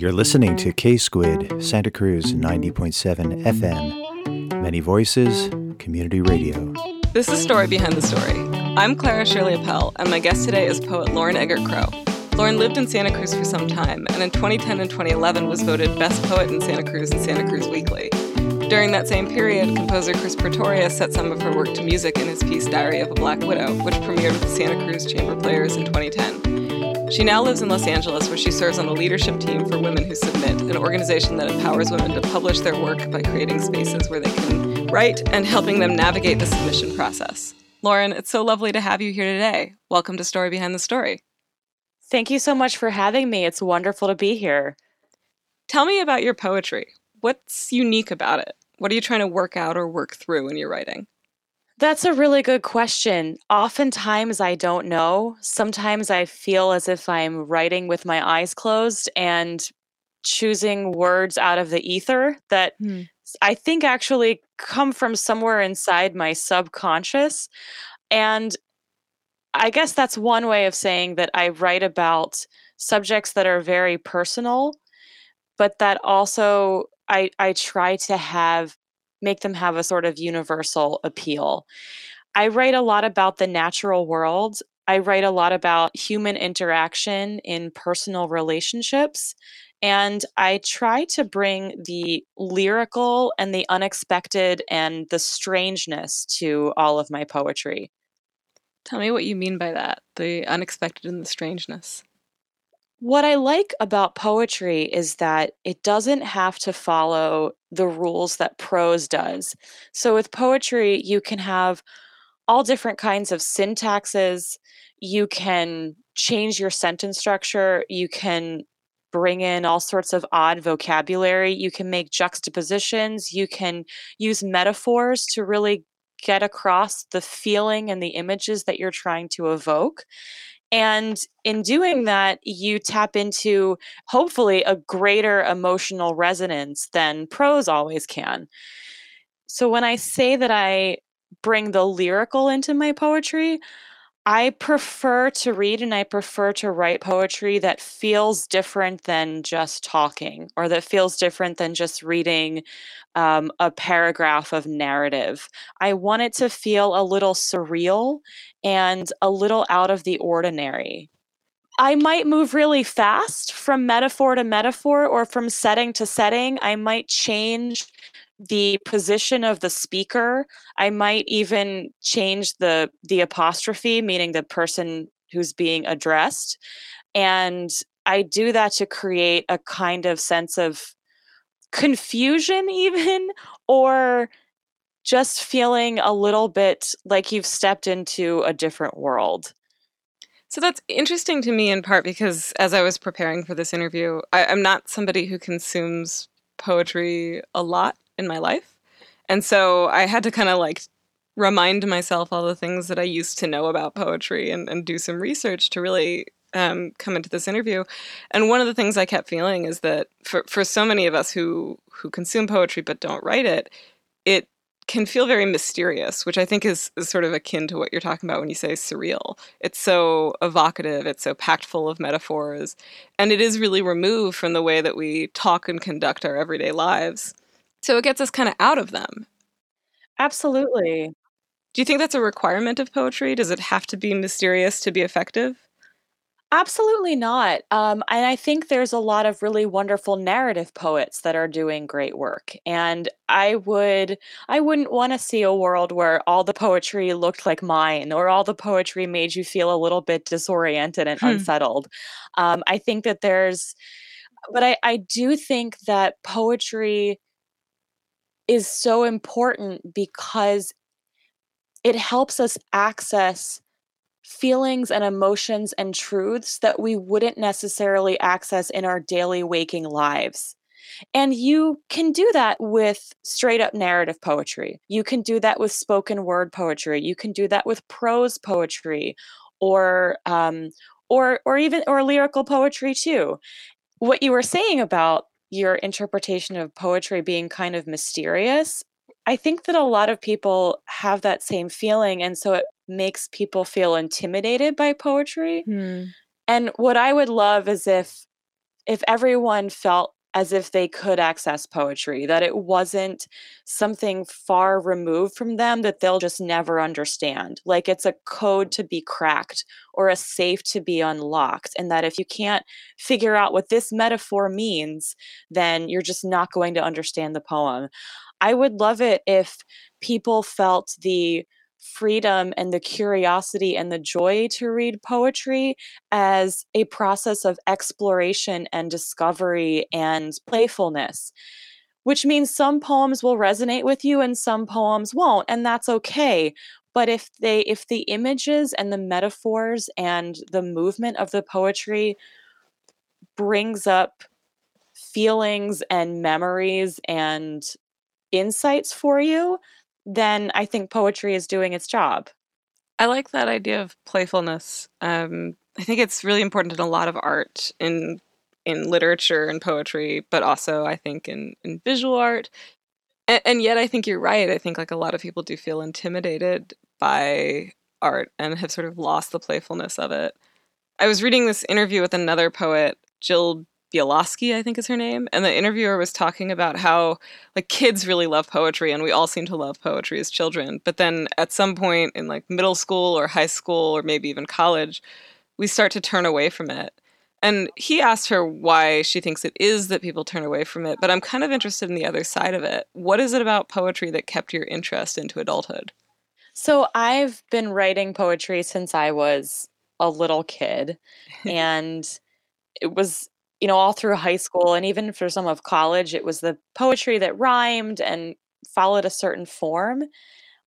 You're listening to K Squid, Santa Cruz 90.7 FM. Many voices, community radio. This is Story Behind the Story. I'm Clara Shirley Appel, and my guest today is poet Lauren Eggert Crowe. Lauren lived in Santa Cruz for some time, and in 2010 and 2011 was voted Best Poet in Santa Cruz in Santa Cruz Weekly. During that same period, composer Chris Pretorius set some of her work to music in his piece Diary of a Black Widow, which premiered with the Santa Cruz Chamber Players in 2010. She now lives in Los Angeles, where she serves on the leadership team for Women Who Submit, an organization that empowers women to publish their work by creating spaces where they can write and helping them navigate the submission process. Lauren, it's so lovely to have you here today. Welcome to Story Behind the Story. Thank you so much for having me. It's wonderful to be here. Tell me about your poetry. What's unique about it? What are you trying to work out or work through in your writing? That's a really good question. Oftentimes, I don't know. Sometimes I feel as if I'm writing with my eyes closed and choosing words out of the ether that hmm. I think actually come from somewhere inside my subconscious. And I guess that's one way of saying that I write about subjects that are very personal, but that also I I try to have make them have a sort of universal appeal. I write a lot about the natural world. I write a lot about human interaction in personal relationships. And I try to bring the lyrical and the unexpected and the strangeness to all of my poetry. Tell me what you mean by that the unexpected and the strangeness. What I like about poetry is that it doesn't have to follow the rules that prose does. So with poetry, you can have all different kinds of syntaxes. You can change your sentence structure. You can bring in all sorts of odd vocabulary. You can make juxtapositions. You can use metaphors to really get across the feeling and the images that you're trying to evoke. And in doing that, you tap into hopefully a greater emotional resonance than prose always can. So when I say that I bring the lyrical into my poetry, I prefer to read and I prefer to write poetry that feels different than just talking or that feels different than just reading um, a paragraph of narrative. I want it to feel a little surreal and a little out of the ordinary. I might move really fast from metaphor to metaphor or from setting to setting. I might change the position of the speaker i might even change the the apostrophe meaning the person who's being addressed and i do that to create a kind of sense of confusion even or just feeling a little bit like you've stepped into a different world. So that's interesting to me in part because as I was preparing for this interview, I, am not somebody who consumes poetry a lot in my life. And so I had to kind of like remind myself all the things that I used to know about poetry and, and do some research to really um, come into this interview. And one of the things I kept feeling is that for, for so many of us who who consume poetry but don't write it, it can feel very mysterious, which I think is, is sort of akin to what you're talking about when you say surreal. It's so evocative, it's so packed full of metaphors, and it is really removed from the way that we talk and conduct our everyday lives. So it gets us kind of out of them. Absolutely. Do you think that's a requirement of poetry? Does it have to be mysterious to be effective? Absolutely not. Um, and I think there's a lot of really wonderful narrative poets that are doing great work. And I would, I wouldn't want to see a world where all the poetry looked like mine, or all the poetry made you feel a little bit disoriented and hmm. unsettled. Um, I think that there's, but I, I do think that poetry is so important because it helps us access feelings and emotions and truths that we wouldn't necessarily access in our daily waking lives. And you can do that with straight up narrative poetry. You can do that with spoken word poetry. You can do that with prose poetry or um, or or even or lyrical poetry too. What you were saying about your interpretation of poetry being kind of mysterious, I think that a lot of people have that same feeling. And so it makes people feel intimidated by poetry. Hmm. And what I would love is if if everyone felt as if they could access poetry, that it wasn't something far removed from them that they'll just never understand. Like it's a code to be cracked or a safe to be unlocked. And that if you can't figure out what this metaphor means, then you're just not going to understand the poem. I would love it if people felt the freedom and the curiosity and the joy to read poetry as a process of exploration and discovery and playfulness which means some poems will resonate with you and some poems won't and that's okay. But if they if the images and the metaphors and the movement of the poetry brings up feelings and memories and insights for you then I think poetry is doing its job. I like that idea of playfulness. Um, I think it's really important in a lot of art, in in literature and poetry, but also I think in in visual art. And, and yet, I think you're right. I think like a lot of people do feel intimidated by art and have sort of lost the playfulness of it. I was reading this interview with another poet, Jill Bialosky, I think is her name, and the interviewer was talking about how like kids really love poetry and we all seem to love poetry as children, but then at some point in like middle school or high school or maybe even college, we start to turn away from it. And he asked her why she thinks it is that people turn away from it, but I'm kind of interested in the other side of it. What is it about poetry that kept your interest into adulthood? So I've been writing poetry since I was a little kid and it was you know, all through high school and even for some of college, it was the poetry that rhymed and followed a certain form.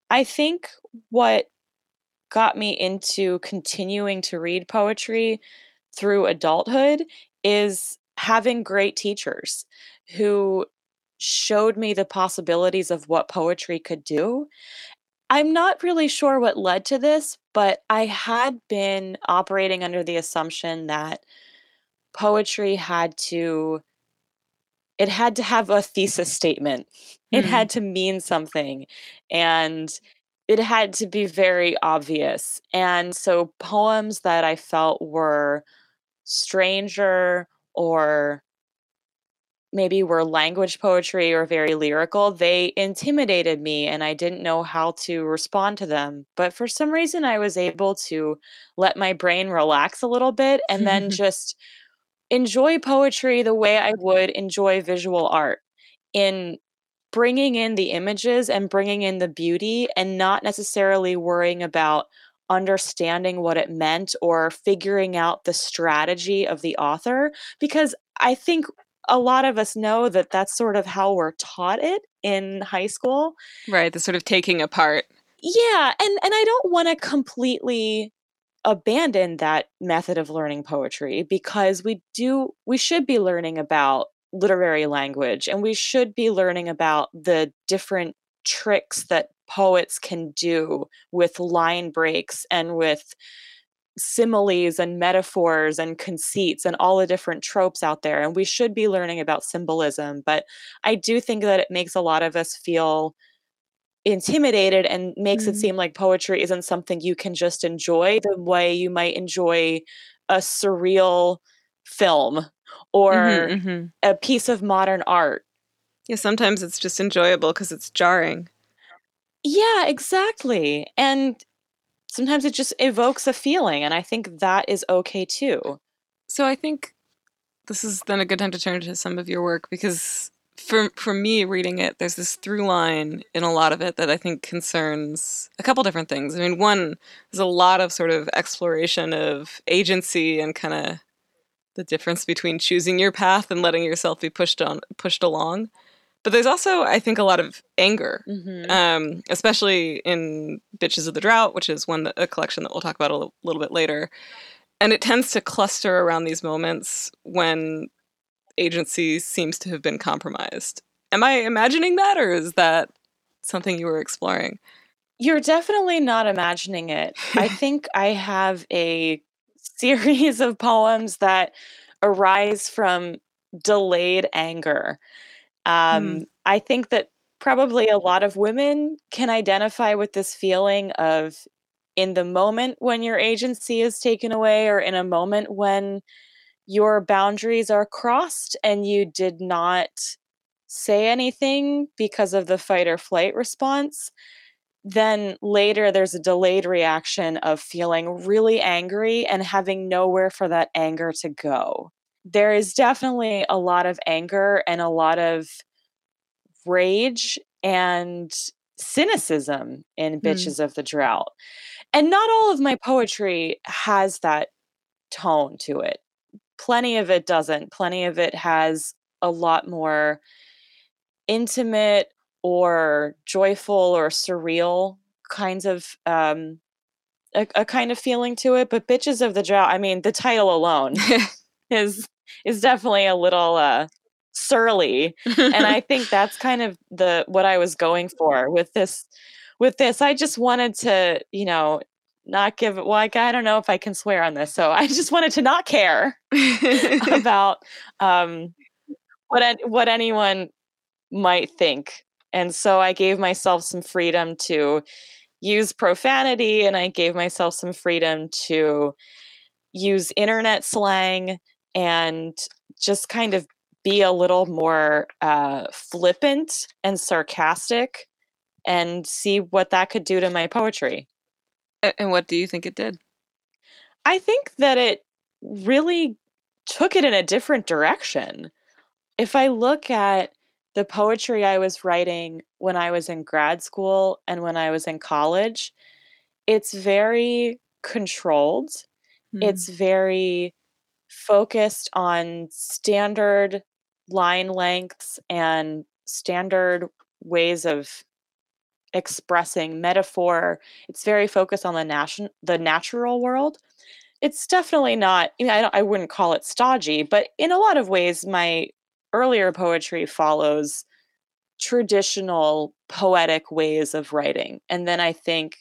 I think what got me into continuing to read poetry through adulthood is having great teachers who showed me the possibilities of what poetry could do. I'm not really sure what led to this, but I had been operating under the assumption that poetry had to it had to have a thesis statement. It mm. had to mean something and it had to be very obvious. And so poems that I felt were stranger or maybe were language poetry or very lyrical, they intimidated me and I didn't know how to respond to them. But for some reason, I was able to let my brain relax a little bit and then just enjoy poetry the way I would enjoy visual art in bringing in the images and bringing in the beauty and not necessarily worrying about understanding what it meant or figuring out the strategy of the author because I think a lot of us know that that's sort of how we're taught it in high school. Right, the sort of taking apart. Yeah, and and I don't want to completely abandon that method of learning poetry because we do we should be learning about literary language and we should be learning about the different tricks that poets can do with line breaks and with similes and metaphors and conceits and all the different tropes out there. And we should be learning about symbolism but i do think that it makes a lot of us feel intimidated and makes mm-hmm. it seem like poetry isn't something you can just enjoy the way you might enjoy a surreal film or mm-hmm, mm-hmm. a piece of modern art. Yeah, sometimes it's just enjoyable because it's jarring. Yeah, exactly. And sometimes it just evokes a feeling, and I think that is okay too. So I think this is then a good time to turn to some of your work because for for me reading it, there's this through line in a lot of it that I think concerns a couple different things. I mean, one, there's a lot of sort of exploration of agency and kind of the difference between choosing your path and letting yourself be pushed on pushed along. But there's also, I think, a lot of anger, mm-hmm. um, especially in "Bitches of the Drought," which is one that, a collection that we'll talk about a little, little bit later. And it tends to cluster around these moments when agency seems to have been compromised. Am I imagining that, or is that something you were exploring? You're definitely not imagining it. I think I have a series of poems that arise from delayed anger. Um, hmm. I think that probably a lot of women can identify with this feeling of in the moment when your agency is taken away, or in a moment when your boundaries are crossed and you did not say anything because of the fight or flight response, then later there's a delayed reaction of feeling really angry and having nowhere for that anger to go. There is definitely a lot of anger and a lot of rage and cynicism in Hmm. Bitches of the Drought. And not all of my poetry has that tone to it. Plenty of it doesn't. Plenty of it has a lot more intimate or joyful or surreal kinds of um a, a kind of feeling to it but bitches of the drought i mean the title alone is is definitely a little uh surly and i think that's kind of the what i was going for with this with this i just wanted to you know not give it. well like i don't know if i can swear on this so i just wanted to not care about um what what anyone might think and so i gave myself some freedom to use profanity and i gave myself some freedom to use internet slang and just kind of be a little more uh, flippant and sarcastic and see what that could do to my poetry and what do you think it did? I think that it really took it in a different direction. If I look at the poetry I was writing when I was in grad school and when I was in college, it's very controlled. Hmm. It's very focused on standard line lengths and standard ways of expressing metaphor. It's very focused on the nation the natural world. It's definitely not I, mean, I, I wouldn't call it stodgy, but in a lot of ways my earlier poetry follows traditional poetic ways of writing. And then I think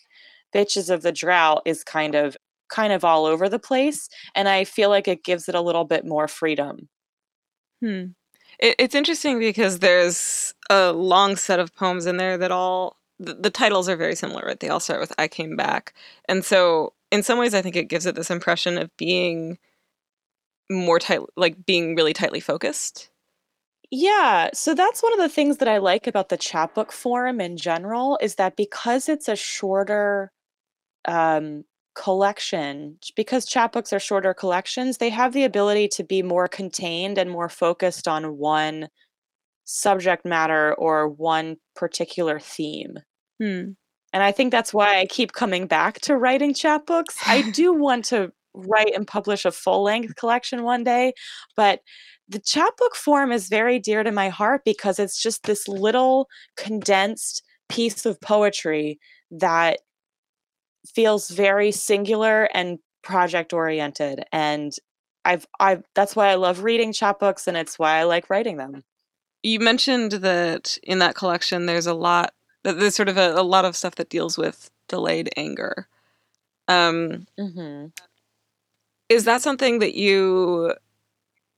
Bitches of the Drought is kind of kind of all over the place and I feel like it gives it a little bit more freedom. Hmm. It, it's interesting because there's a long set of poems in there that all the, the titles are very similar. Right? They all start with "I came back," and so in some ways, I think it gives it this impression of being more tight, like being really tightly focused. Yeah, so that's one of the things that I like about the chapbook form in general is that because it's a shorter um, collection, because chapbooks are shorter collections, they have the ability to be more contained and more focused on one subject matter or one particular theme. Hmm. And I think that's why I keep coming back to writing chapbooks. I do want to write and publish a full length collection one day, but the chapbook form is very dear to my heart because it's just this little condensed piece of poetry that feels very singular and project oriented and I've I've that's why I love reading chapbooks and it's why I like writing them. You mentioned that in that collection, there's a lot. that There's sort of a, a lot of stuff that deals with delayed anger. Um, Mhm. is that something that you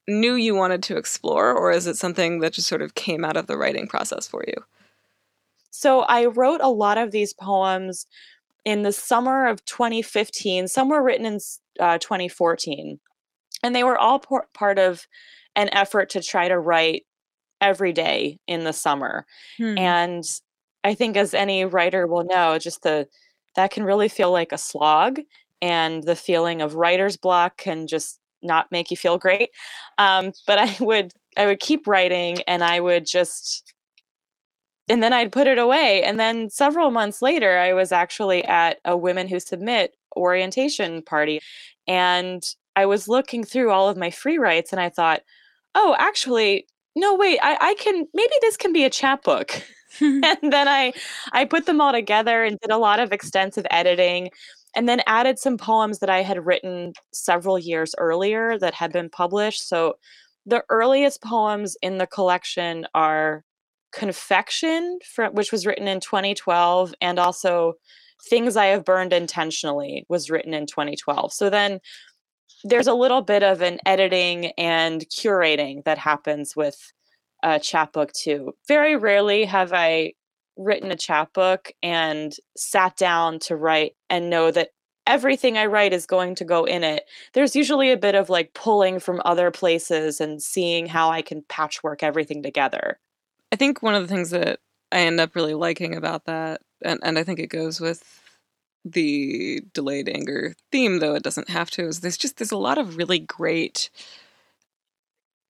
knew you wanted to explore, or is it something that just sort of came out of the writing process for you? So I wrote a lot of these poems in the summer of 2015. Some were written in uh, 2014, and they were all por- part of an effort to try to write every day in the summer. Hmm. And I think, as any writer will know, just the that can really feel like a slog, and the feeling of writer's block can just not make you feel great. Um, but I would I would keep writing, and I would just and then I'd put it away. And then several months later, I was actually at a Women Who Submit orientation party. And I was looking through all of my free writes and I thought, oh, actually, no, wait, I, I can maybe this can be a chapbook. and then I I put them all together and did a lot of extensive editing and then added some poems that I had written several years earlier that had been published. So the earliest poems in the collection are Confection, fr- which was written in 2012, and also Things I Have Burned Intentionally was written in 2012. So then there's a little bit of an editing and curating that happens with a chapbook too. Very rarely have I written a chapbook and sat down to write and know that everything I write is going to go in it. There's usually a bit of like pulling from other places and seeing how I can patchwork everything together. I think one of the things that I end up really liking about that, and, and I think it goes with the delayed anger theme, though it doesn't have to, is there's just there's a lot of really great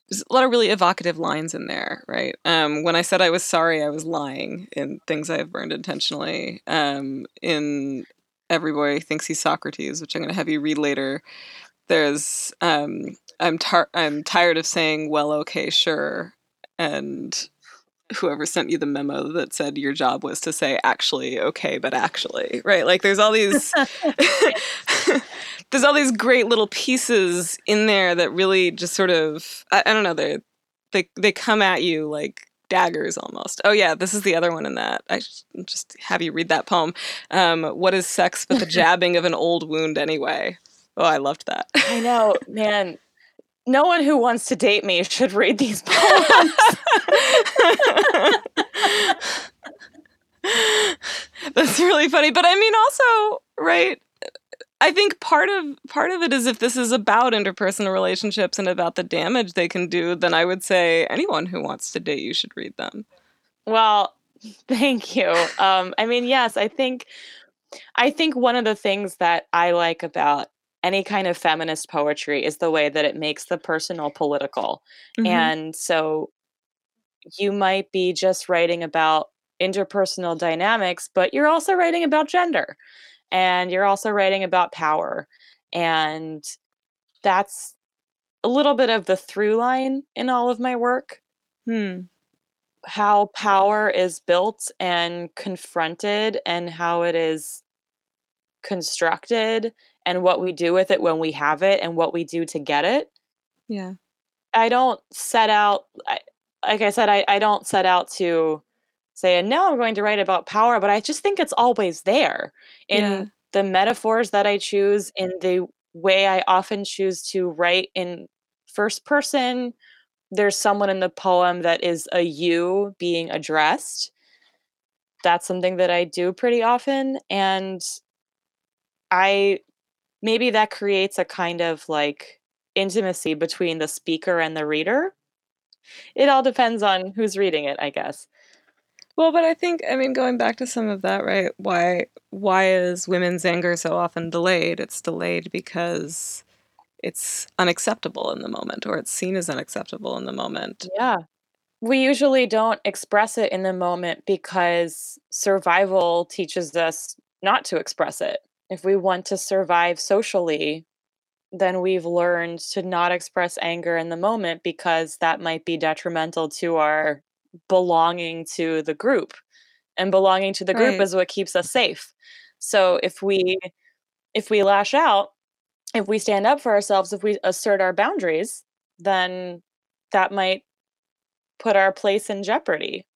there's a lot of really evocative lines in there, right? Um, when I said I was sorry, I was lying in things I've burned intentionally. Um, in Every Boy Thinks He's Socrates, which I'm going to have you read later, there's um, I'm tar- I'm tired of saying well, okay, sure, and whoever sent you the memo that said your job was to say actually okay but actually right? Like there's all these there's all these great little pieces in there that really just sort of i, I don't know they they they come at you like daggers almost. Oh yeah this is the other one in that. I just have you read that poem. Um, what is sex but the jabbing of an old wound anyway? Oh i loved that. I know. Man no one who wants to date me should read these poems. That's really funny. But I mean also, right? I think part of part of it is if this is about interpersonal relationships and about the damage they can do, then I would say anyone who wants to date you should read them. Well, thank you. Um, I mean, yes, I think I think one of the things that I like about any kind of feminist poetry is the way that it makes the personal political. Mm-hmm. And so you might be just writing about interpersonal dynamics, but you're also writing about gender and you're also writing about power. And that's a little bit of the through line in all of my work. Hmm. How power is built and confronted, and how it is constructed and what we do with it when we have it and what we do to get it. Yeah. I don't set out, I, like I said, I, I don't set out to say, and now I'm going to write about power, but I just think it's always there in yeah. the metaphors that I choose, in the way I often choose to write in first person. There's someone in the poem that is a you being addressed. That's something that I do pretty often. And I maybe that creates a kind of like intimacy between the speaker and the reader. It all depends on who's reading it, I guess. Well, but I think I mean going back to some of that, right? Why why is women's anger so often delayed? It's delayed because it's unacceptable in the moment or it's seen as unacceptable in the moment. Yeah. We usually don't express it in the moment because survival teaches us not to express it if we want to survive socially, then we've learned to not express anger in the moment because that might be detrimental to our belonging to the group. And belonging to the group right. is what keeps us safe. So if we if we lash out, if we stand up for ourselves, if we assert our boundaries, then that might put our place in jeopardy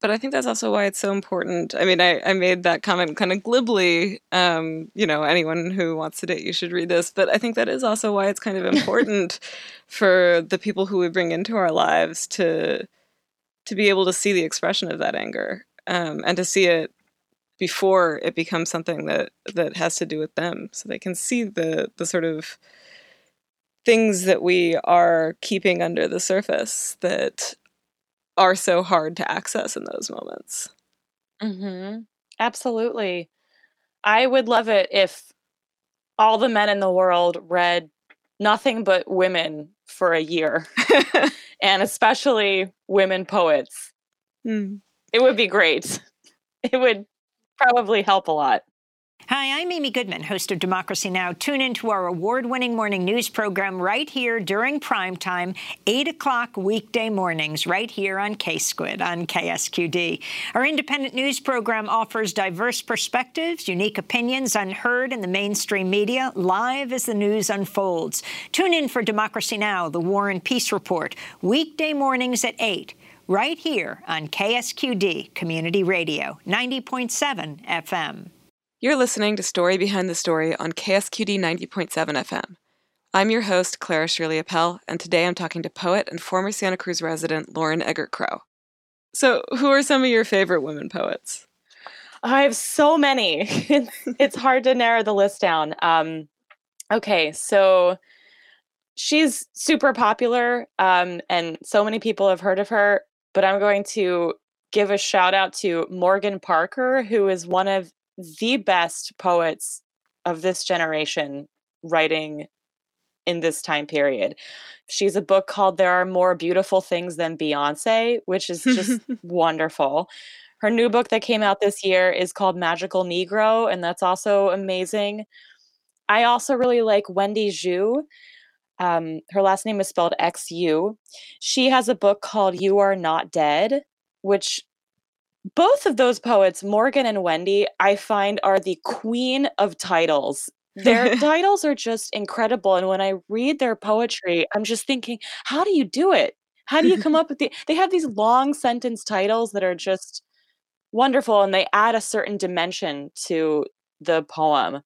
but I think that's also why it's so important. I mean, I, I made that comment kind of glibly. Um, you know, anyone who wants to date you should read this. But I think that is also why it's kind of important for the people who we bring into our lives to to be able to see the expression of that anger um, and to see it before it becomes something that that has to do with them, so they can see the the sort of things that we are keeping under the surface that are so hard to access in those moments. Mhm. Absolutely. I would love it if all the men in the world read nothing but women for a year, and especially women poets. Mm. It would be great. It would probably help a lot. Hi, I'm Amy Goodman, host of Democracy Now! Tune into our award-winning morning news program right here during prime time, 8 o'clock weekday mornings, right here on K-Squid on KSQD. Our independent news program offers diverse perspectives, unique opinions unheard in the mainstream media, live as the news unfolds. Tune in for Democracy Now!, the War and Peace Report, weekday mornings at 8 right here on KSQD Community Radio, 90.7 FM. You're listening to Story Behind the Story on KSQD 90.7 FM. I'm your host, Clara Shirley Appel, and today I'm talking to poet and former Santa Cruz resident Lauren Eggert Crowe. So, who are some of your favorite women poets? I have so many. it's, hard to narrow the list down. Um, okay, so she's super popular, um, and so many people have heard of her. But I'm going to give a shout out to Morgan Parker, who is one of the best poets of this generation writing in this time period. She's a book called There Are More Beautiful Things Than Beyonce, which is just wonderful. Her new book that came out this year is called Magical Negro, and that's also amazing. I also really like Wendy Xu. Um, her last name is spelled X U. She has a book called You Are Not Dead, which both of those poets, Morgan and Wendy, I find are the queen of titles their titles are just incredible. And when I read their poetry, I'm just thinking, how do you do it? How do you come up with the they have these long sentence titles that are just wonderful and they add a certain dimension to the poem.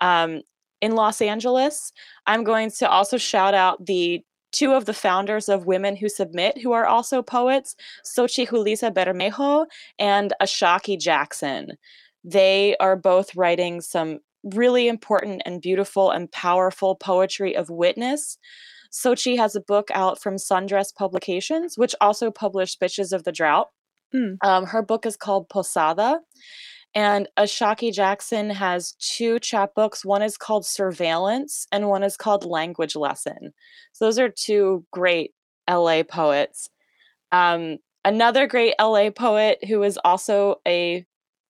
Um, in Los Angeles, I'm going to also shout out the two of the founders of Women Who Submit, who are also poets, Sochi Julisa Bermejo and Ashaki Jackson. They are both writing some really important and beautiful and powerful poetry of witness. Sochi has a book out from Sundress Publications, which also published Bitches of the Drought. Mm. Um, her book is called Posada. And Ashaki Jackson has two chapbooks. One is called Surveillance, and one is called Language Lesson. So those are two great LA poets. Um, another great LA poet who is also a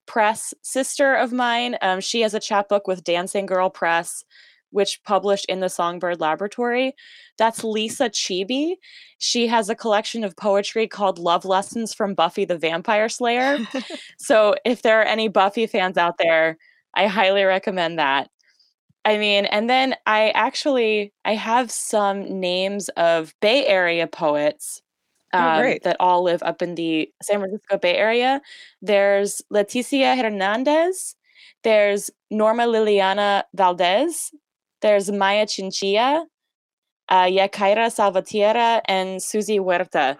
Press sister of mine. Um, she has a chapbook with Dancing Girl Press, which published in the Songbird Laboratory. That's Lisa Cheby. She has a collection of poetry called Love Lessons from Buffy the Vampire Slayer. so if there are any Buffy fans out there, I highly recommend that. I mean, and then I actually I have some names of Bay Area poets Oh, um, that all live up in the San Francisco Bay Area. There's Leticia Hernandez. There's Norma Liliana Valdez. There's Maya Chinchilla, uh, Yaccaira Salvatierra, and Susie Huerta.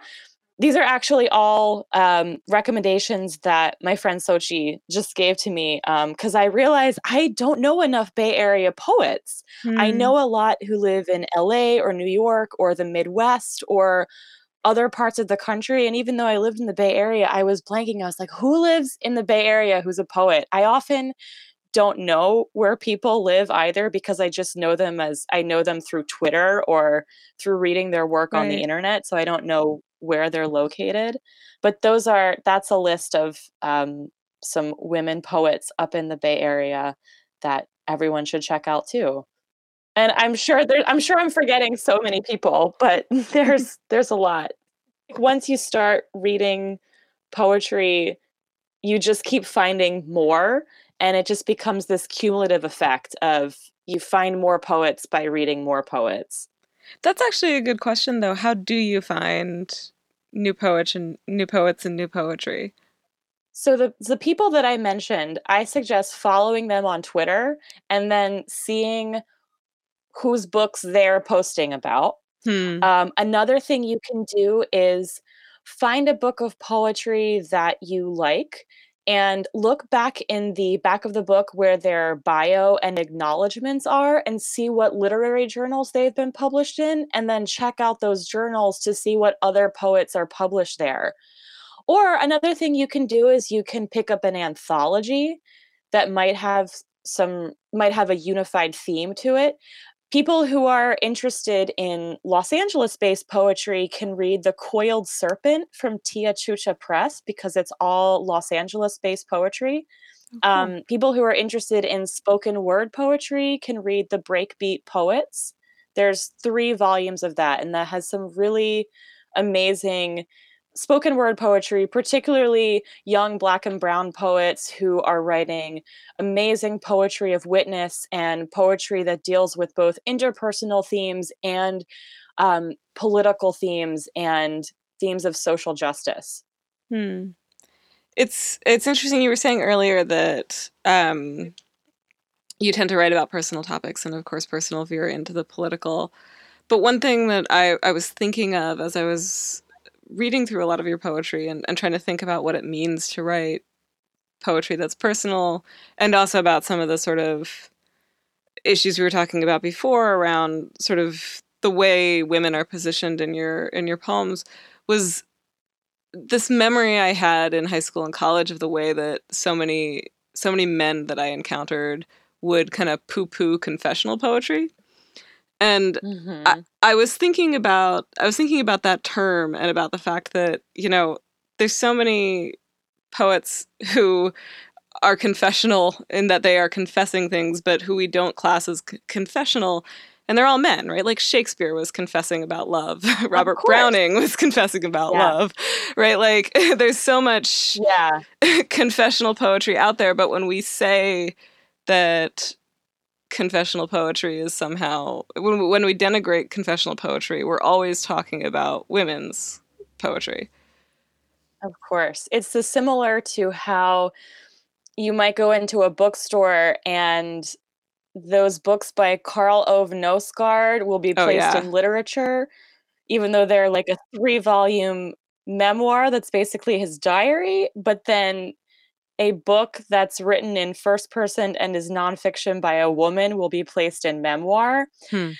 These are actually all um, recommendations that my friend Sochi just gave to me because um, I realized I don't know enough Bay Area poets. Mm. I hmm. know a lot who live in LA or New York or the Midwest or other parts of the country. And even though I lived in the Bay Area, I was blanking. I was like, who lives in the Bay Area who's a poet? I often don't know where people live either because I just know them as I know them through Twitter or through reading their work right. on the internet. So I don't know where they're located. But those are that's a list of um, some women poets up in the Bay Area that everyone should check out too and i'm sure there i'm sure i'm forgetting so many people but there's there's a lot once you start reading poetry you just keep finding more and it just becomes this cumulative effect of you find more poets by reading more poets that's actually a good question though how do you find new poets and new poets and new poetry so the the people that I mentioned, I suggest following them on Twitter and then seeing whose books they're posting about. Hmm. Um, another thing you can do is find a book of poetry that you like and look back in the back of the book where their bio and acknowledgments are and see what literary journals they've been published in and then check out those journals to see what other poets are published there. Or another thing you can do is you can pick up an anthology that might have some might have a unified theme to it People who are interested in Los Angeles based poetry can read The Coiled Serpent from Tia Chucha Press because it's all Los Angeles based poetry. Oh, um, people who are interested in spoken word poetry can read The Breakbeat Poets. There's three volumes of that, and that has some really amazing spoken word poetry, particularly young black and brown poets who are writing amazing poetry of witness and poetry that deals with both interpersonal themes and um, political themes and themes of social justice. Hmm. It's it's interesting. You were saying earlier that um, you tend to write about personal topics, and of course, personal veer into the political. But one thing that I, I was thinking of as I was reading through a lot of your poetry and, and trying to think about what it means to write poetry that's personal and also about some of the sort of issues we were talking about before around sort of the way women are positioned in your in your poems was this memory I had in high school and college of the way that so many so many men that I encountered would kind of poo-poo confessional poetry. And Mhm. I, I was thinking about I was thinking about that term and about the fact that, you know, there's so many poets who are confessional in that they are confessing things, but who we don't class as c- confessional. And they're all men, right? Like Shakespeare was confessing about love. Robert. Browning was confessing about Yeah. love, right? Like there's so much yeah. confessional poetry out there, but when we say that confessional poetry is somehow when we, when we denigrate confessional poetry, we're always talking about women's poetry. Of course. It's similar to how you might go into a bookstore and those books by Karl Ove Knausgaard will be Oh, placed yeah. in literature, even though they're like a three volume memoir that's basically his diary. But then a book that's written in first person and is nonfiction by a woman will be placed in memoir. Hmm.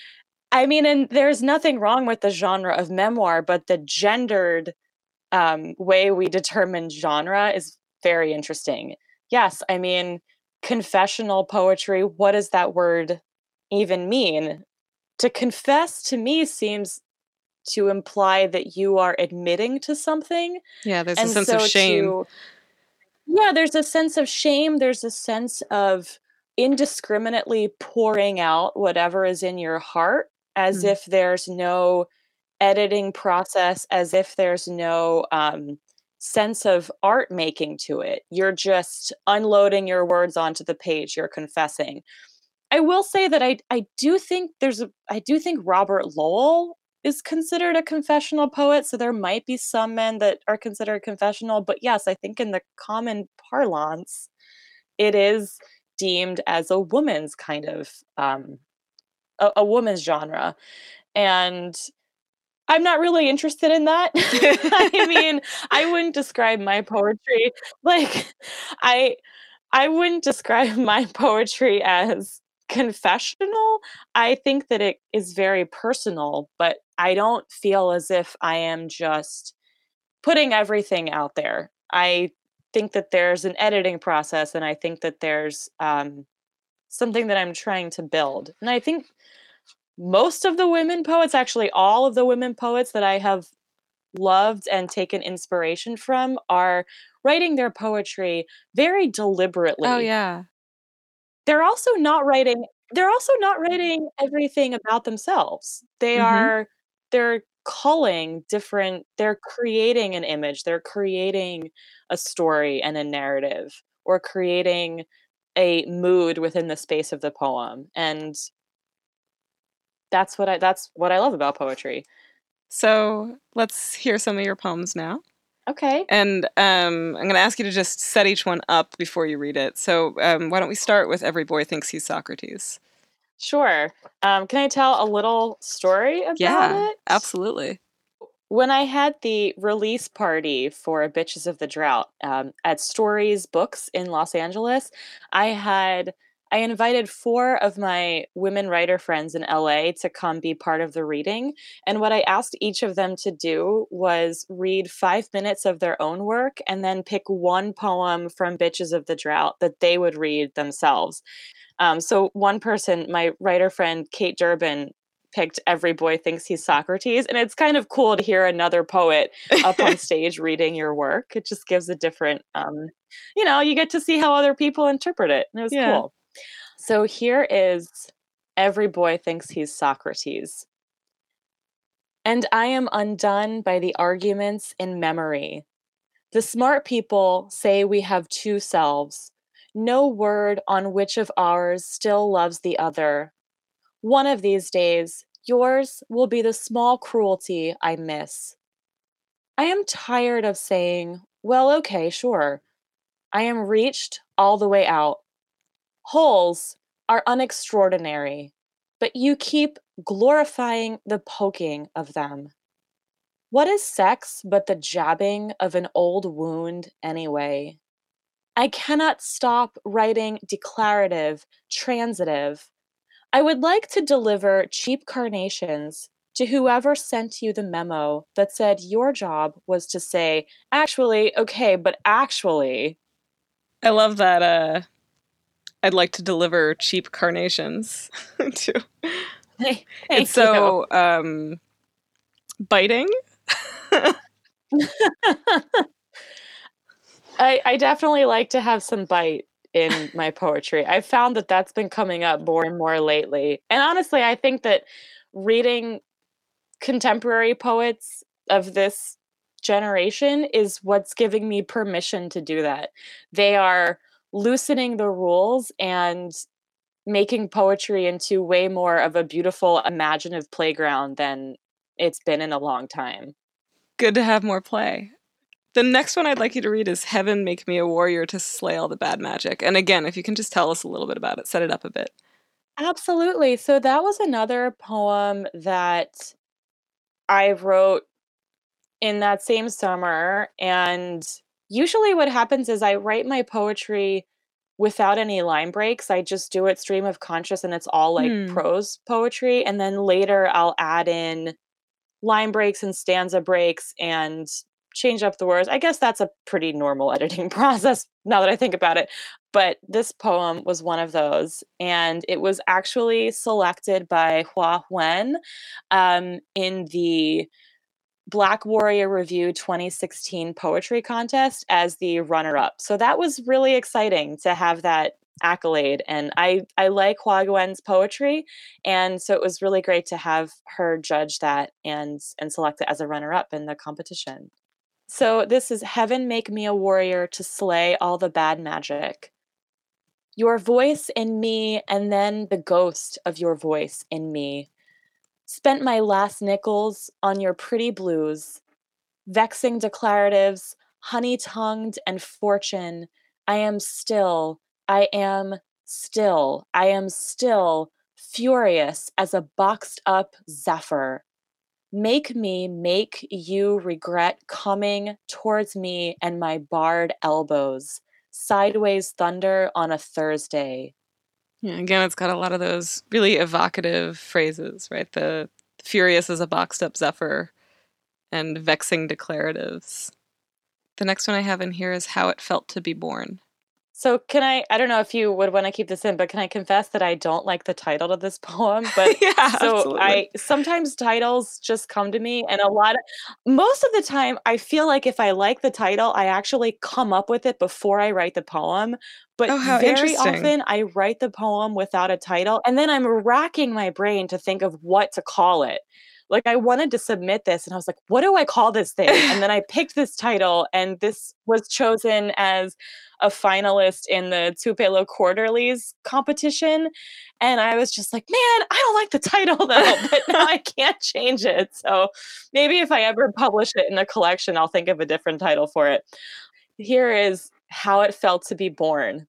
I mean, and there's nothing wrong with the genre of memoir, but the gendered um, way we determine genre is very interesting. Yes, I mean, confessional poetry, what does that word even mean? To confess to me seems to imply that you are admitting to something. Yeah, there's and a sense so of shame. to- yeah, there's a sense of shame. There's a sense of indiscriminately pouring out whatever is in your heart as Hmm. if there's no editing process, as if there's no um, sense of art making to it. You're just unloading your words onto the page, you're confessing. I will say that I, I do think there's a I do think Robert Lowell is considered a confessional poet, so there might be some men that are considered confessional, but yes, I think in the common parlance, it is deemed as a woman's kind of um, a, a woman's genre, and I'm not really interested in that. I mean, I wouldn't describe my poetry like I I wouldn't describe my poetry as confessional. I think that it is very personal, but I don't feel as if I am just putting everything out there. I think that there's an editing process and I think that there's um, something that I'm trying to build. And I think most of the women poets, actually all of the women poets that I have loved and taken inspiration from are writing their poetry very deliberately. Oh yeah. They're also not writing they're also not writing everything about themselves. They Mhm. are they're calling different they're creating an image, they're creating a story and a narrative or creating a mood within the space of the poem. And that's what I that's what I love about poetry. So let's hear some of your poems now. Okay. And um, I'm going to ask you to just set each one up before you read it. So um, why don't we start with Every Boy Thinks He's Socrates? Sure. Um, can I tell a little story about Yeah, it? absolutely. When I had the release party for Bitches of the Drought um, at Stories Books in Los Angeles, I had I invited four of my women writer friends in LA to come be part of the reading. And what I asked each of them to do was read five minutes of their own work and then pick one poem from Bitches of the Drought that they would read themselves. Um, so one person, my writer friend Kate Durbin, picked Every Boy Thinks He's Socrates. And it's kind of cool to hear another poet up on stage reading your work. It just gives a different, um, you know, you get to see how other people interpret it. And it was Yeah. cool. So here is Every Boy Thinks He's Socrates. And I am undone by the arguments in memory. The smart people say we have two selves, no word on which of ours still loves the other. One of these days, yours will be the small cruelty I miss. I am tired of saying, well, okay, sure. I am reached all the way out. Holes are unextraordinary, but you keep glorifying the poking of them. What is sex but the jabbing of an old wound anyway? I cannot stop writing declarative, transitive. I would like to deliver cheap carnations to whoever sent you the memo that said your job was to say, actually, okay, but actually. I love that. Uh, I'd like to deliver cheap carnations too. Hey, it's so um, biting. I, I definitely like to have some bite in my poetry. I've found that that's been coming up more and more lately. And honestly, I think that reading contemporary poets of this generation is what's giving me permission to do that. They are loosening the rules and making poetry into way more of a beautiful imaginative playground than it's been in a long time. Good to have more play. The next one I'd like you to read is Heaven Make Me a Warrior to Slay All the Bad Magic. And again, if you can just tell us a little bit about it, set it up a bit. Absolutely. So that was another poem that I wrote in that same summer. And usually, what happens is I write my poetry without any line breaks. I just do it stream of conscious and it's all like Hmm. prose poetry. And then later, I'll add in line breaks and stanza breaks and change up the words. I guess that's a pretty normal editing process now that I think about it. But this poem was one of those. And it was actually selected by Hoa Nguyen um, in the Black Warrior Review 2016 poetry contest as the runner up. So that was really exciting to have that accolade and I I like Hoa Nguyen's poetry and so it was really great to have her judge that and and select it as a runner up in the competition. So this is Heaven Make Me a Warrior to Slay All the Bad Magic. Your voice in me, and then the ghost of your voice in me. Spent my last nickels on your pretty blues, vexing declaratives, honey tongued and fortune. I am still, I am still, I am still furious as a boxed up zephyr. Make me make you regret coming towards me and my barred elbows. Sideways thunder on a Thursday. Yeah, again, it's got a lot of those really evocative phrases, right? The furious as a boxed up zephyr and vexing declaratives. The next one I have in here is How It Felt to Be Born. So can I I don't know if you would want to keep this in, but can I confess that I don't like the title of this poem? But yeah, so absolutely. I sometimes titles just come to me and a lot of most of the time I feel like if I like the title, I actually come up with it before I write the poem. But Oh, very often I write the poem without a title and then I'm racking my brain to think of what to call it. Like I wanted to submit this and I was like, what do I call this thing? And then I picked this title and this was chosen as a finalist in the Tupelo Quarterly's competition. And I was just like, man, I don't like the title though, but now I can't change it. So maybe if I ever publish it in a collection, I'll think of a different title for it. Here is how it felt to be born.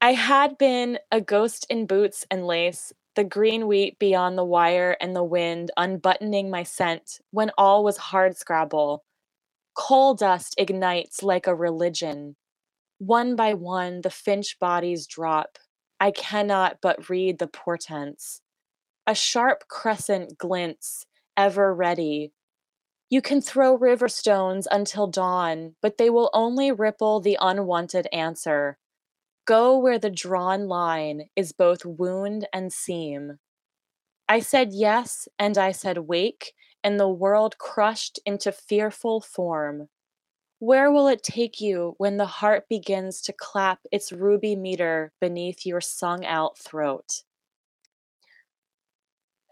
I had been a ghost in boots and lace, the green wheat beyond the wire and the wind unbuttoning my scent when all was hard scrabble. Coal dust ignites like a religion. One by one, the finch bodies drop. I cannot but read the portents. A sharp crescent glints, ever ready. You can throw river stones until dawn, but they will only ripple the unwanted answer. Go where the drawn line is both wound and seam. I said yes, and I said wake, and the world crushed into fearful form. Where will it take you when the heart begins to clap its ruby meter beneath your sung out throat?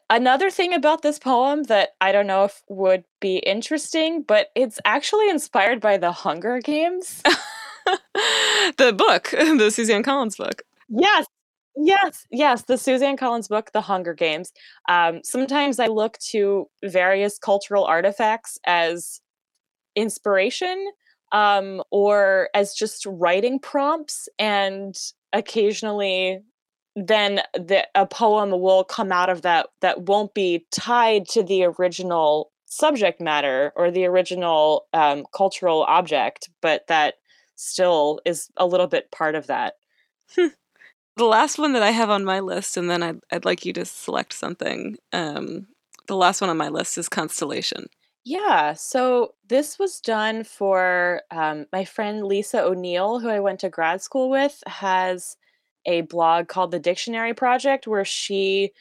Another thing about this poem that I don't know if would be interesting, but it's actually inspired by the Hunger Games. the book, the Suzanne Collins book. Yes. Yes, yes, the Suzanne Collins book, The Hunger Games. Um, sometimes I look to various cultural artifacts as inspiration um, or as just writing prompts, and occasionally then the, a poem will come out of that that won't be tied to the original subject matter or the original um, cultural object, but that still is a little bit part of that. the last one that I have on my list, and then I'd, I'd like you to select something. Um, the last one on my list is Constellation. Yeah, so this was done for um, my friend Lisa O'Neill, who I went to grad school with, has a blog called The Dictionary Project where she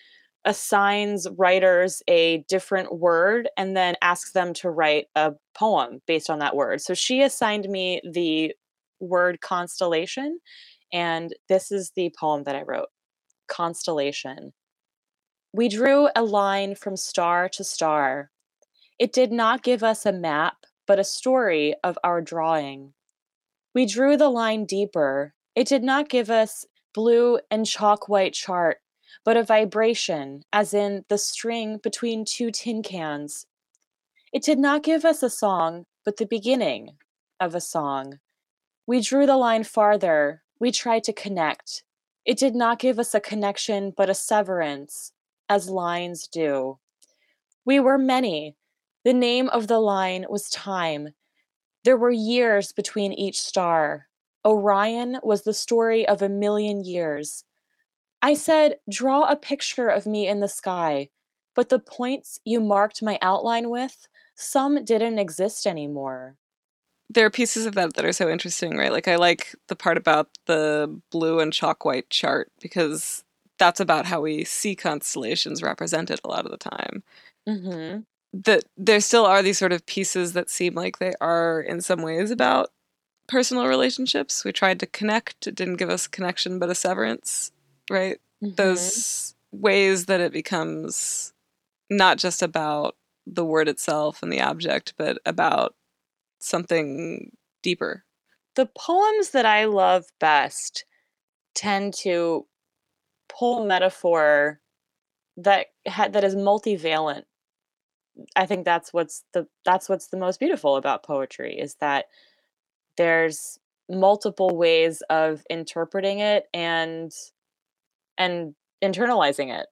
assigns writers a different word and then asks them to write a poem based on that word. So she assigned me the word constellation, and this is the poem that I wrote Constellation. We drew a line from star to star. It did not give us a map, but a story of our drawing. We drew the line deeper. It did not give us blue and chalk white chart, but a vibration, as in the string between two tin cans. It did not give us a song, but the beginning of a song. We drew the line farther. We tried to connect. It did not give us a connection, but a severance, as lines do. We were many. The name of the line was time. There were years between each star. Orion was the story of a million years. I said, Draw a picture of me in the sky, but the points you marked my outline with, some didn't exist anymore. There are pieces of that that are so interesting, right? Like, I like the part about the blue and chalk white chart because that's about how we see constellations represented a lot of the time. Mm-hmm. That there still are these sort of pieces that seem like they are, in some ways, about personal relationships. We tried to connect, it didn't give us a connection, but a severance right? Mm-hmm. Those ways that it becomes not just about the word itself and the object, but about something deeper. The poems that I love best tend to pull metaphor that ha- that is multivalent. I think that's what's the that's what's the most beautiful about poetry is that there's multiple ways of interpreting it and and internalizing it.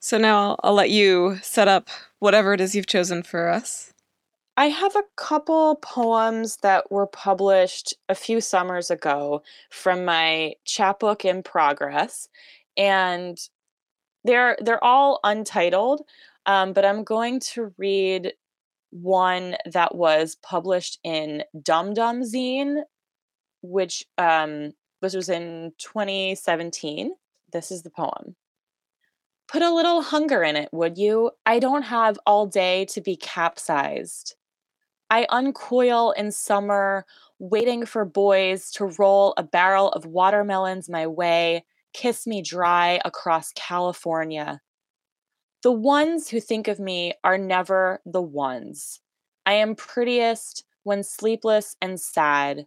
So now I'll, I'll let you set up whatever it is you've chosen for us. I have a couple poems that were published a few summers ago from my chapbook in progress, and they're they're all untitled. Um, but I'm going to read one that was published in Dum Dum Zine, which um, this was in 2017. This is the poem. Put a little hunger in it, would you? I don't have all day to be capsized. I uncoil in summer, waiting for boys to roll a barrel of watermelons my way, kiss me dry across California. The ones who think of me are never the ones. I am prettiest when sleepless and sad.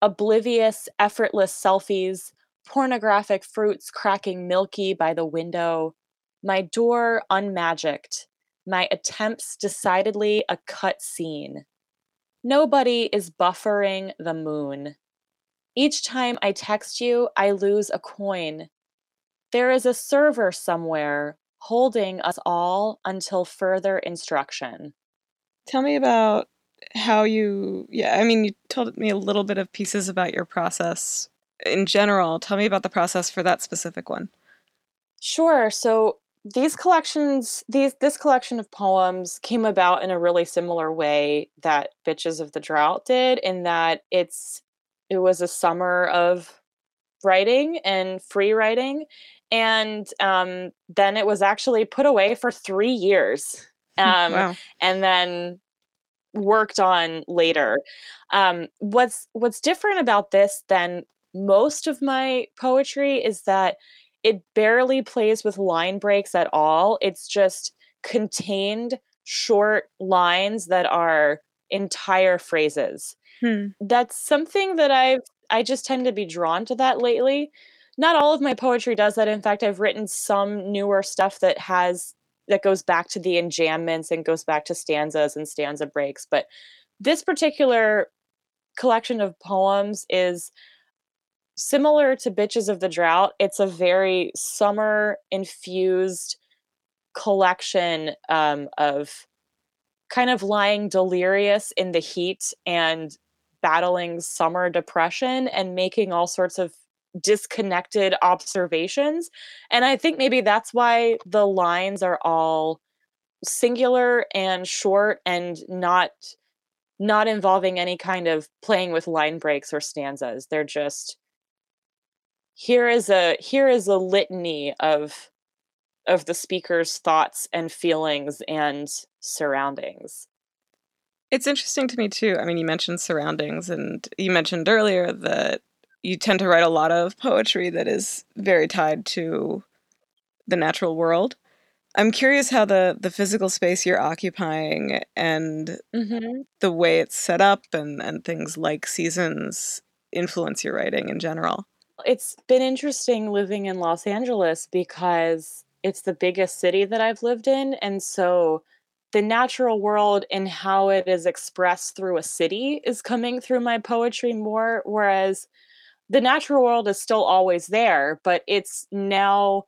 Oblivious, effortless selfies, pornographic fruits cracking milky by the window, my door unmagicked, my attempts decidedly a cut scene. Nobody is buffering the moon. Each time I text you, I lose a coin. There is a server somewhere holding us all until further instruction. Tell me about how you, yeah, I mean, you told me a little bit of pieces about your process in general. Tell me about the process for that specific one. Sure. So these collections, these this collection of poems came about in a really similar way that Bitches of the Drought did, in that it's it was a summer of writing and free writing, and um, then it was actually put away for three years, um, wow. and then worked on later. Um, what's what's different about this than most of my poetry is that it barely plays with line breaks at all. It's just contained short lines that are entire phrases. Hmm. That's something that I've I just tend to be drawn to that lately. Not all of my poetry does that. In fact, I've written some newer stuff that has that goes back to the enjambments and goes back to stanzas and stanza breaks, but this particular collection of poems is similar to Bitches of the Drought, it's a very summer infused collection um, of kind of lying delirious in the heat and battling summer depression and making all sorts of disconnected observations. And I think maybe that's why the lines are all singular and short and not not involving any kind of playing with line breaks or stanzas. They're just here is a here is a litany of of the speaker's thoughts and feelings and surroundings. It's interesting to me too. I mean, you mentioned surroundings and you mentioned earlier that you tend to write a lot of poetry that is very tied to the natural world. I'm curious how the the physical space you're occupying and Mm-hmm. the way it's set up and and things like seasons influence your writing in general. It's been interesting living in Los Angeles because it's the biggest city that I've lived in. And so the natural world and how it is expressed through a city is coming through my poetry more. Whereas the natural world is still always there, but it's now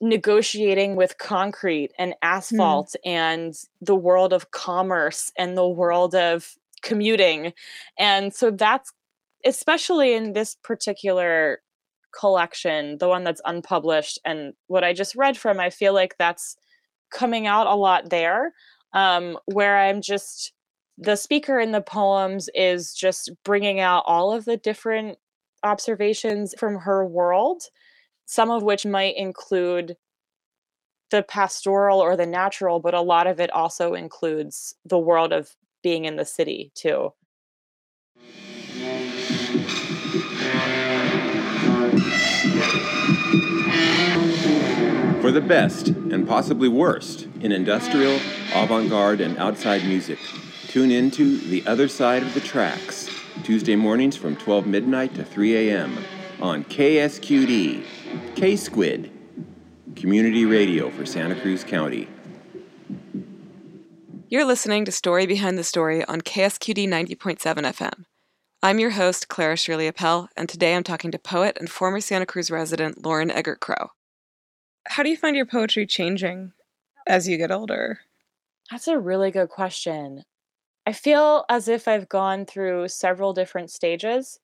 negotiating with concrete and hmm. asphalt and the world of commerce and the world of commuting. And so that's especially in this particular collection, the one that's unpublished and what I just read from, I feel like that's coming out a lot there. Um, where I'm just the speaker in the poems is just bringing out all of the different observations from her world, some of which might include the pastoral or the natural, but a lot of it also includes the world of being in the city too. For the best and possibly worst in industrial, avant garde, and outside music, tune into The Other Side of the Tracks, Tuesday mornings from 12 midnight to 3 a.m. on KSQD, K Squid, community radio for Santa Cruz County. You're listening to Story Behind the Story on KSQD 90.7 FM. I'm your host, Clara Shirley Appel, and today I'm talking to poet and former Santa Cruz resident Lauren Eggert Crowe. How do you find your poetry changing as you get older? That's a really good question. I feel as if I've gone through several different stages.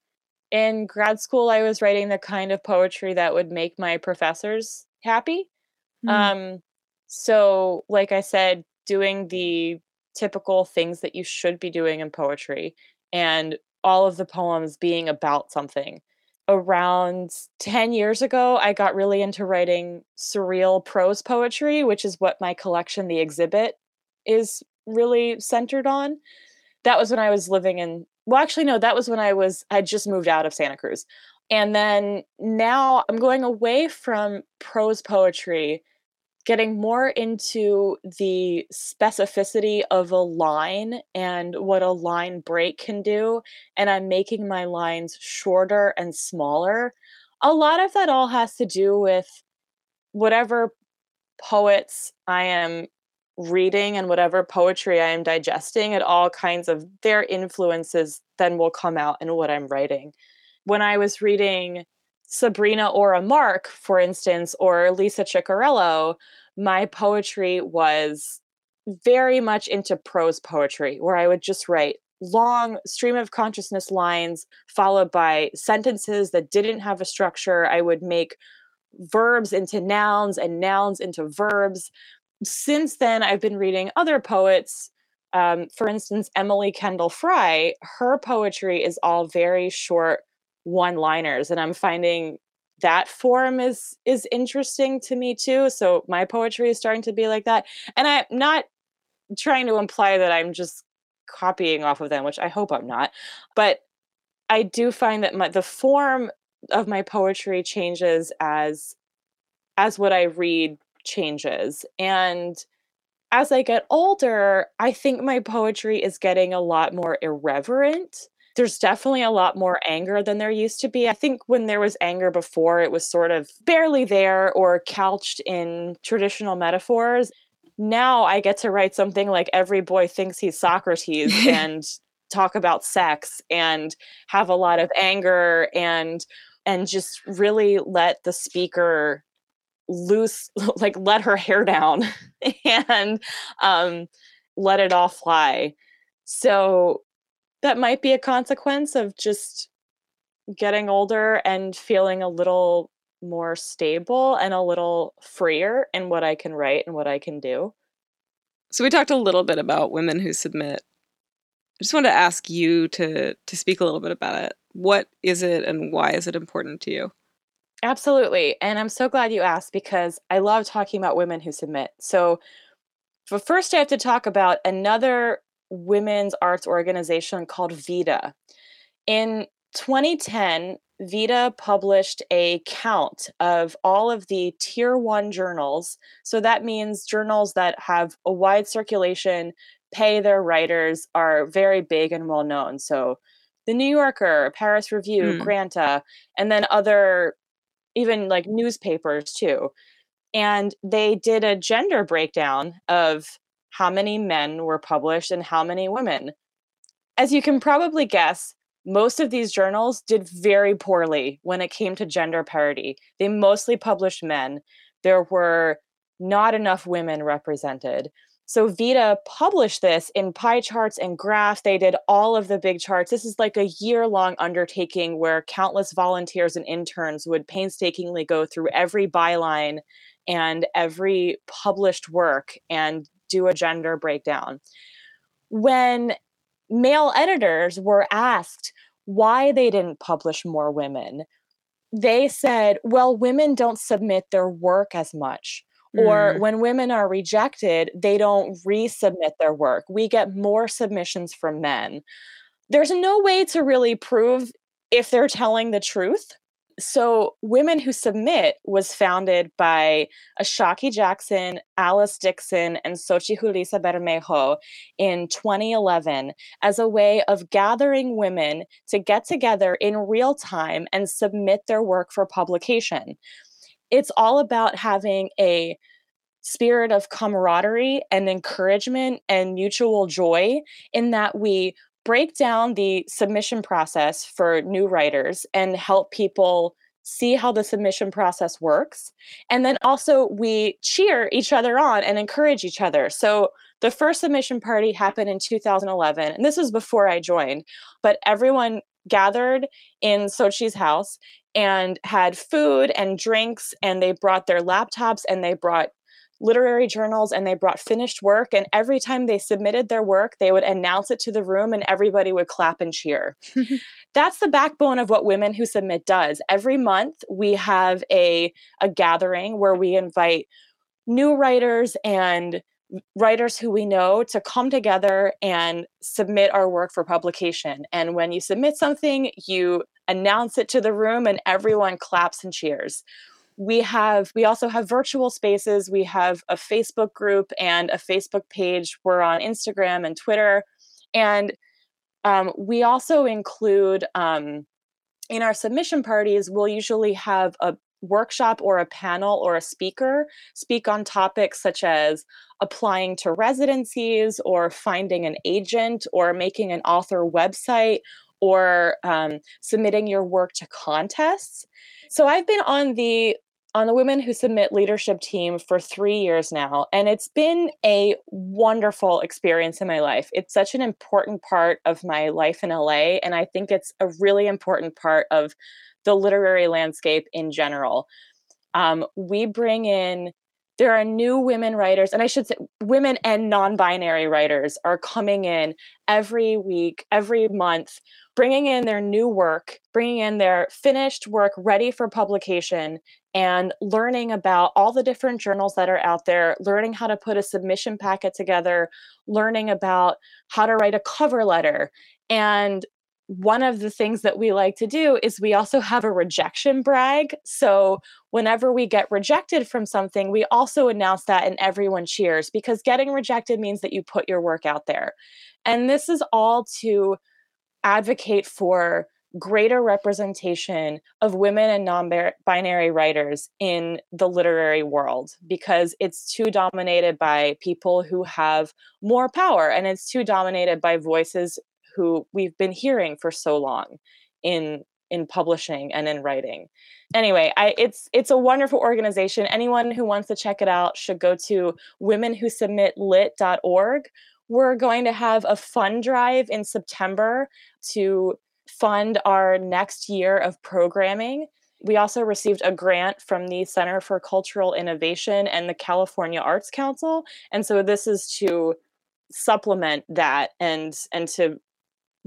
In grad school, I was writing the kind of poetry that would make my professors happy. Hmm. Um, so, like I said, doing the typical things that you should be doing in poetry, and all of the poems being about something. Around 10 years ago, I got really into writing surreal prose poetry, which is what my collection, The Exhibit, is really centered on. That was when I was living in, well, actually, no, that was when I was, I just moved out of Santa Cruz. And then now I'm going away from prose poetry, getting more into the specificity of a line and what a line break can do. And I'm making my lines shorter and smaller. A lot of that all has to do with whatever poets I am reading and whatever poetry I am digesting, and all kinds of their influences then will come out in what I'm writing. When I was reading Sabrina Orah Mark, for instance, or Lisa Ciccarello, my poetry was very much into prose poetry, where I would just write long stream of consciousness lines followed by sentences that didn't have a structure. I would make verbs into nouns and nouns into verbs. Since then, I've been reading other poets. Um, for instance, Emily Kendal Frey, her poetry is all very short one liners, and I'm finding that form is is interesting to me too so my poetry is starting to be like that and i'm not trying to imply that i'm just copying off of them which i hope i'm not but i do find that my, the form of my poetry changes as as what i read changes and as i get older i think my poetry is getting a lot more irreverent there's definitely a lot more anger than there used to be. I think when there was anger before, it was sort of barely there or couched in traditional metaphors. Now I get to write something like Every Boy Thinks He's Socrates and talk about sex and have a lot of anger and and just really let the speaker loose like let her hair down and um let it all fly so that might be a consequence of just getting older and feeling a little more stable and a little freer in what I can write and what I can do. So we talked a little bit about women who submit. I just wanted to ask you to to speak a little bit about it. What is it and why is it important to you? Absolutely. And I'm so glad you asked because I love talking about women who submit. So, but first, I have to talk about another women's arts organization called VIDA. In 2010, VIDA published a count of all of the tier one journals. So that means journals that have a wide circulation, pay their writers, are very big and well known. So the New Yorker, Paris Review, mm. Granta, and then other, even like newspapers too. And they did a gender breakdown of how many men were published and how many women. As you can probably guess, most of these journals did very poorly when it came to gender parity. They mostly published men. There were not enough women represented. So VIDA published this in pie charts and graphs. They did all of the big charts. This is like a year long undertaking where countless volunteers and interns would painstakingly go through every byline and every published work and do a gender breakdown. When male editors were asked why they didn't publish more women, they said, well, women don't submit their work as much. Mm. Or when women are rejected, they don't resubmit their work. We get more submissions from men. There's no way to really prove if they're telling the truth so women who submit was founded by ashaki jackson alyss dixson and xochitl julisa bermejo in 2011 as a way of gathering women to get together in real time and submit their work for publication. It's all about having a spirit of camaraderie and encouragement and mutual joy in that we break down the submission process for new writers and help people see how the submission process works. And then also we cheer each other on and encourage each other. So the first submission party happened in 2011, and this was before I joined, but everyone gathered in Xochi's house and had food and drinks, and they brought their laptops and they brought literary journals and they brought finished work. And every time they submitted their work, they would announce it to the room and everybody would clap and cheer. That's the backbone of what Women Who Submit does. Every month, we have a, a gathering where we invite new writers and writers who we know to come together and submit our work for publication. And when you submit something, you announce it to the room and everyone claps and cheers we have we also have virtual spaces. We have a facebook group and a facebook page. We're on instagram and twitter. And um, we also include um, in our submission parties we'll usually have a workshop or a panel or a speaker speak on topics such as applying to residencies or finding an agent or making an author website or um, submitting your work to contests. So I've been on the on the Women Who Submit leadership team for three years now, and it's been a wonderful experience in my life. It's such an important part of my life in LA, and I think it's a really important part of the literary landscape in general. Um, we bring in there are new women writers, and I should say women and non binary writers are coming in every week, every month, bringing in their new work, bringing in their finished work ready for publication, and learning about all the different journals that are out there, learning how to put a submission packet together, learning about how to write a cover letter. And one of the things that we like to do is we also have a rejection brag. So whenever we get rejected from something, we also announce that and everyone cheers because getting rejected means that you put your work out there. And this is all to advocate for greater representation of women and non-binary writers in the literary world because it's too dominated by people who have more power and it's too dominated by voices who we've been hearing for so long in in publishing and in writing. Anyway, I, it's it's a wonderful organization. Anyone who wants to check it out should go to womenwhosubmitlit.org we're going to have a fund drive in September to fund our next year of programming. We also received a grant from the Center for Cultural Innovation and the California Arts Council. And so this is to supplement that and and to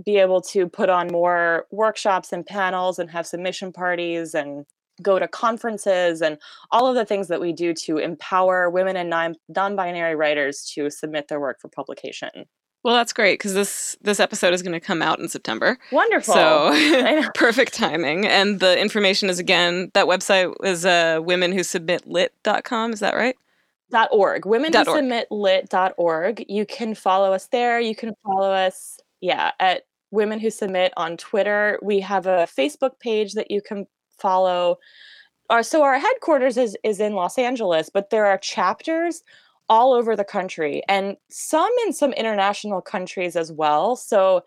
be able to put on more workshops and panels and have submission parties and go to conferences and all of the things that we do to empower women and non binary writers to submit their work for publication. Well, that's great because this this episode is going to come out in September. Wonderful. So perfect timing. And the information is again that website is uh, women who submit lit.com. Is that right? Dot org. Women who submit lit.org. You can follow us there. You can follow us, yeah, at Women Who Submit on Twitter. We have a Facebook page that you can follow. Uh, so our headquarters is is in Los Angeles, but there are chapters all over the country and some in some international countries as well. So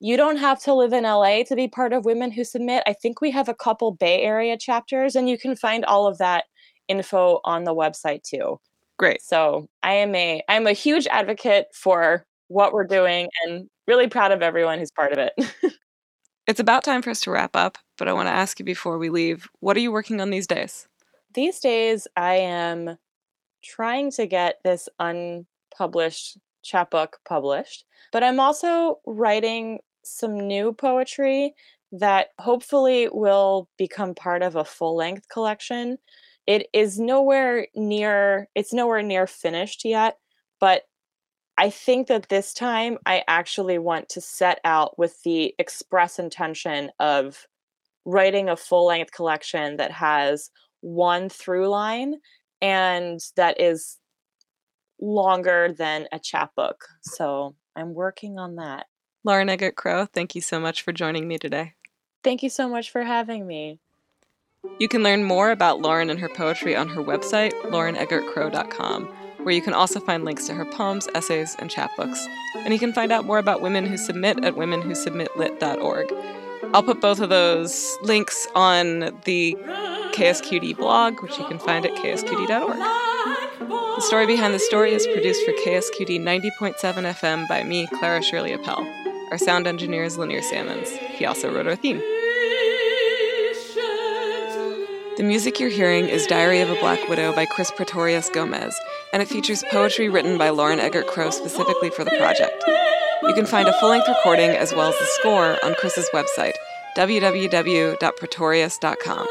you don't have to live in LA to be part of Women Who Submit. I think we have a couple Bay Area chapters, and you can find all of that info on the website too. Great. So I am a I'm a huge advocate for what we're doing and really proud of everyone who's part of it. it's about time for us to wrap up, but I want to ask you before we leave, what are you working on these days? These days I am trying to get this unpublished chapbook published, but I'm also writing some new poetry that hopefully will become part of a full length collection. It is nowhere near it's nowhere near finished yet, but I think that this time I actually want to set out with the express intention of writing a full length collection that has one through line and that is longer than a chapbook. So I'm working on that. Lauren Eggert Crowe, thank you so much for joining me today. Thank you so much for having me. You can learn more about Lauren and her poetry on her website, laureneggertcrowe.com, where you can also find links to her poems, essays, and chapbooks. And you can find out more about Women Who Submit at womenwhosubmitlit.org. I'll put both of those links on the KSQD blog, which you can find at ksqd.org. The story behind the story is produced for KSQD 90.7 FM by me, Clara Shirley Appel. Our sound engineer is Lanier Salmons. He also wrote our theme. The music you're hearing is Diary of a Black Widow by Chris Pratorius Gomez, and it features poetry written by Lauren Eggert Crowe specifically for the project. You can find a full length recording as well as the score on Chris's website, www.pretorius.com.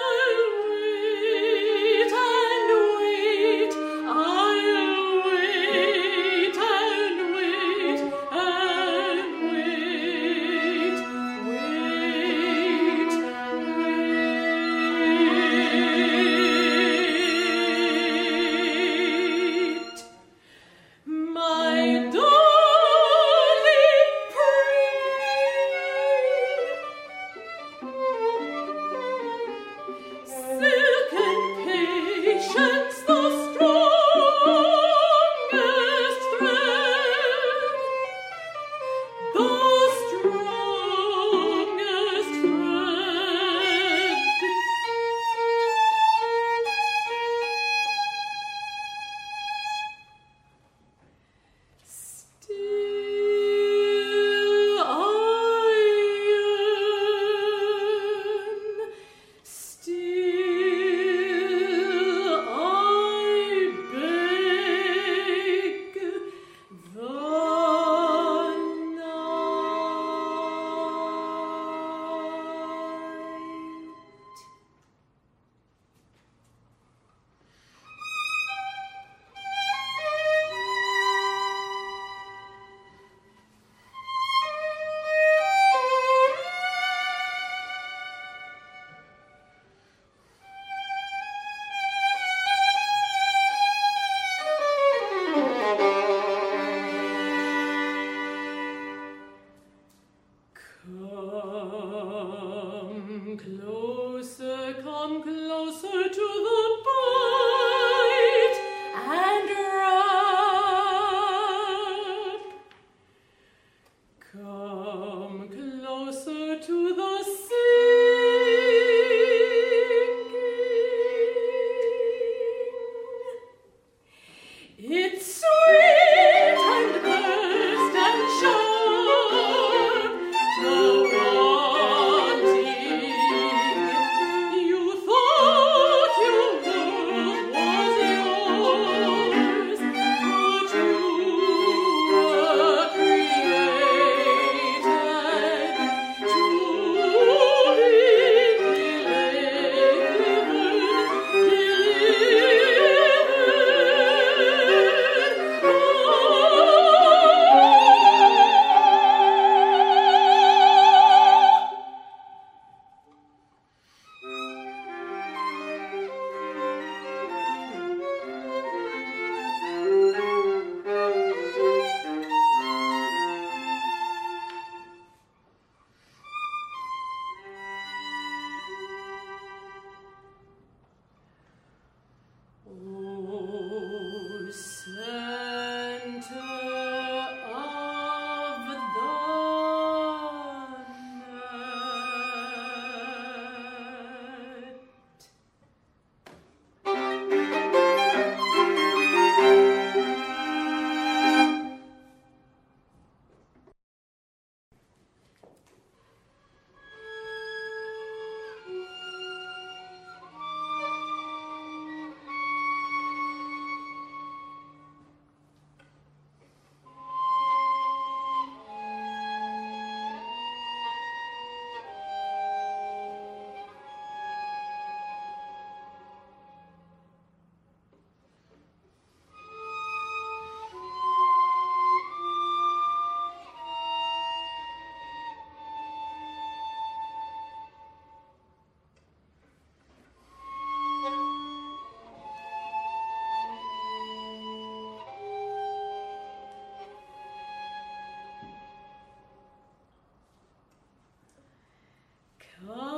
Oh.